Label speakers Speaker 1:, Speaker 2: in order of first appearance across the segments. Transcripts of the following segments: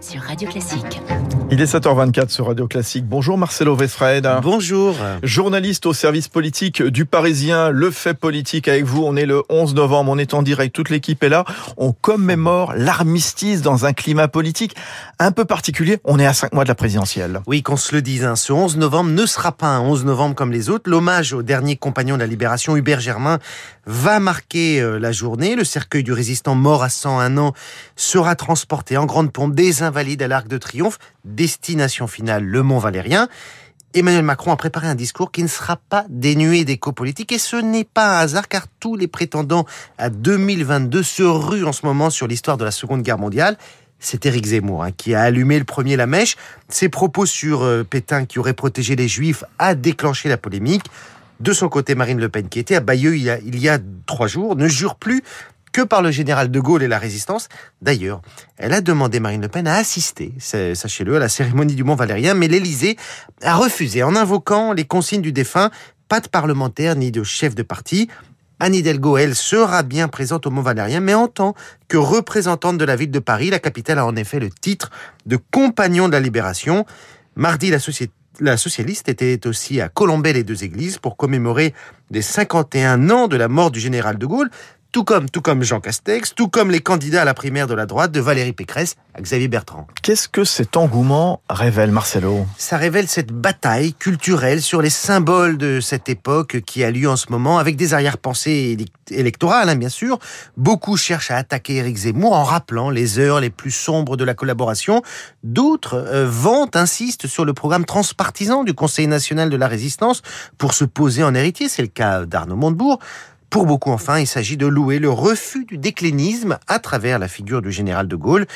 Speaker 1: sur Radio Classique.
Speaker 2: Il est 7h24 sur Radio Classique. Bonjour Marcelo Vesfred.
Speaker 3: Bonjour.
Speaker 2: Journaliste au service politique du Parisien, le fait politique avec vous. On est le 11 novembre, on est en direct, toute l'équipe est là. On commémore l'armistice dans un climat politique un peu particulier. On est à 5 mois de la présidentielle.
Speaker 3: Oui, qu'on se le dise, hein, ce 11 novembre ne sera pas un 11 novembre comme les autres. L'hommage au dernier compagnon de la libération, Hubert Germain, va marquer euh, la journée. Le cercueil du résistant mort à 101 ans sera transporté en grande pompe des Invalides à l'Arc de Triomphe, destination finale le Mont Valérien. Emmanuel Macron a préparé un discours qui ne sera pas dénué d'écho politique et ce n'est pas un hasard car tous les prétendants à 2022 se ruent en ce moment sur l'histoire de la Seconde Guerre mondiale. C'est Éric Zemmour hein, qui a allumé le premier la mèche. Ses propos sur euh, Pétain qui aurait protégé les Juifs a déclenché la polémique. De son côté, Marine Le Pen, qui était à Bayeux il y a, il y a trois jours, ne jure plus que par le général de Gaulle et la résistance. D'ailleurs, elle a demandé Marine Le Pen à assister, sachez-le, à la cérémonie du Mont Valérien, mais l'Élysée a refusé en invoquant les consignes du défunt, pas de parlementaire ni de chef de parti. Anne Hidalgo, elle, sera bien présente au Mont Valérien, mais en tant que représentante de la ville de Paris, la capitale a en effet le titre de compagnon de la libération. Mardi, la socialiste était aussi à Colombey les deux églises pour commémorer les 51 ans de la mort du général de Gaulle tout comme, tout comme Jean Castex, tout comme les candidats à la primaire de la droite de Valérie Pécresse à Xavier Bertrand.
Speaker 2: Qu'est-ce que cet engouement révèle, Marcelo?
Speaker 3: Ça révèle cette bataille culturelle sur les symboles de cette époque qui a lieu en ce moment, avec des arrière-pensées électorales, hein, bien sûr. Beaucoup cherchent à attaquer Éric Zemmour en rappelant les heures les plus sombres de la collaboration. D'autres euh, vantent, insistent sur le programme transpartisan du Conseil national de la résistance pour se poser en héritier. C'est le cas d'Arnaud Montebourg. Pour beaucoup, enfin, il s'agit de louer le refus du déclinisme à travers la figure du général de Gaulle.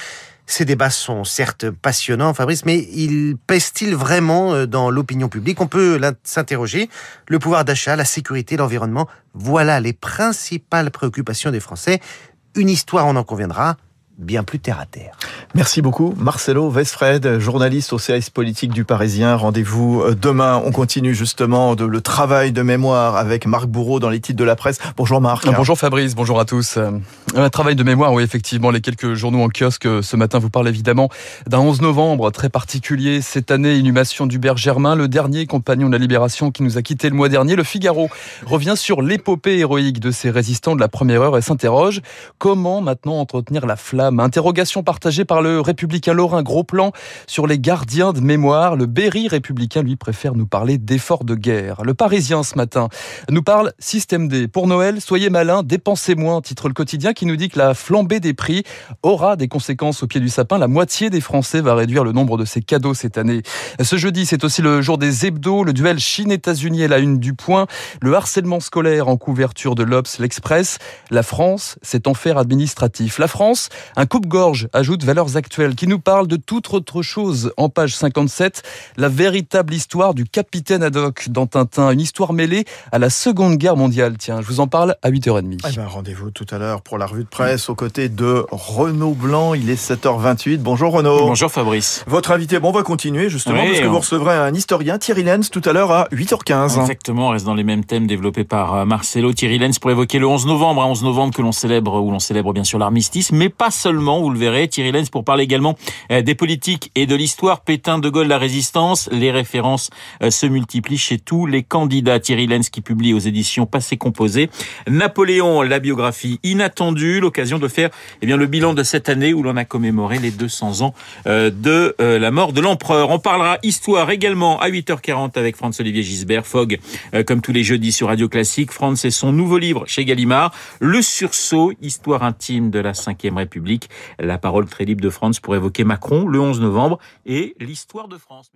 Speaker 3: Ces débats sont certes passionnants, Fabrice, mais ils pèsent-ils vraiment euh, dans l'opinion publique? On peut s'interroger. Le pouvoir d'achat, la sécurité, l'environnement, voilà les principales préoccupations des Français. Une histoire, on en conviendra, bien plus terre à terre.
Speaker 2: Merci beaucoup. Marcelo Westfred, journaliste au service politique du Parisien. Rendez-vous euh, demain. On continue justement de, le travail de mémoire avec Marc Bourreau dans les titres de la presse. Bonjour Marc.
Speaker 4: Bonjour Fabrice, bonjour à tous. Euh, un travail de mémoire, oui effectivement, les quelques journaux en kiosque euh, ce matin vous parlent évidemment d'un 11 novembre très particulier. Cette année, inhumation d'Hubert Germain, le dernier compagnon de la Libération qui nous a quitté le mois dernier. Le Figaro revient sur l'épopée héroïque de ces résistants de la première heure et s'interroge comment maintenant entretenir la flamme Interrogation partagée par le républicain Laurent Gros-Plan sur les gardiens de mémoire. Le Berry républicain, lui, préfère nous parler d'efforts de guerre. Le Parisien, ce matin, nous parle système D. Pour Noël, soyez malins, dépensez moins, titre le quotidien qui nous dit que la flambée des prix aura des conséquences au pied du sapin. La moitié des Français va réduire le nombre de ses cadeaux cette année. Ce jeudi, c'est aussi le jour des hebdos, le duel Chine-États-Unis est la une du point, le harcèlement scolaire en couverture de l'Obs, l'Express. La France, c'est enfer administratif. La France, un coupe-gorge ajoute valeurs actuelles qui nous parle de toute autre chose. En page 57, la véritable histoire du capitaine Haddock dans Tintin, une histoire mêlée à la Seconde Guerre mondiale. Tiens, je vous en parle à 8h30.
Speaker 2: Eh ben, rendez-vous tout à l'heure pour la revue de presse aux côtés de Renaud Blanc. Il est 7h28. Bonjour Renaud.
Speaker 5: Bonjour Fabrice.
Speaker 2: Votre invité, bon, on va continuer justement parce que vous recevrez un historien, Thierry Lenz, tout à l'heure à 8h15.
Speaker 5: Exactement, on reste dans les mêmes thèmes développés par euh, Marcelo Thierry Lenz pour évoquer le 11 novembre, 11 novembre que l'on célèbre, où l'on célèbre bien sûr l'armistice, mais pas seulement, vous le verrez, Thierry Lenz pour parler également euh, des politiques et de l'histoire. Pétain, De Gaulle, la résistance. Les références euh, se multiplient chez tous les candidats. Thierry Lenz qui publie aux éditions Passé Composé. Napoléon, la biographie inattendue. L'occasion de faire eh bien, le bilan de cette année où l'on a commémoré les 200 ans euh, de la mort de l'empereur. On parlera histoire également à 8h40 avec Franz-Olivier Gisbert. Fogg, comme tous les jeudis sur Radio Classique. Franz et son nouveau livre chez Gallimard. Le sursaut, histoire intime de la Ve République la parole très libre de France pour évoquer Macron le 11 novembre et l'histoire de France.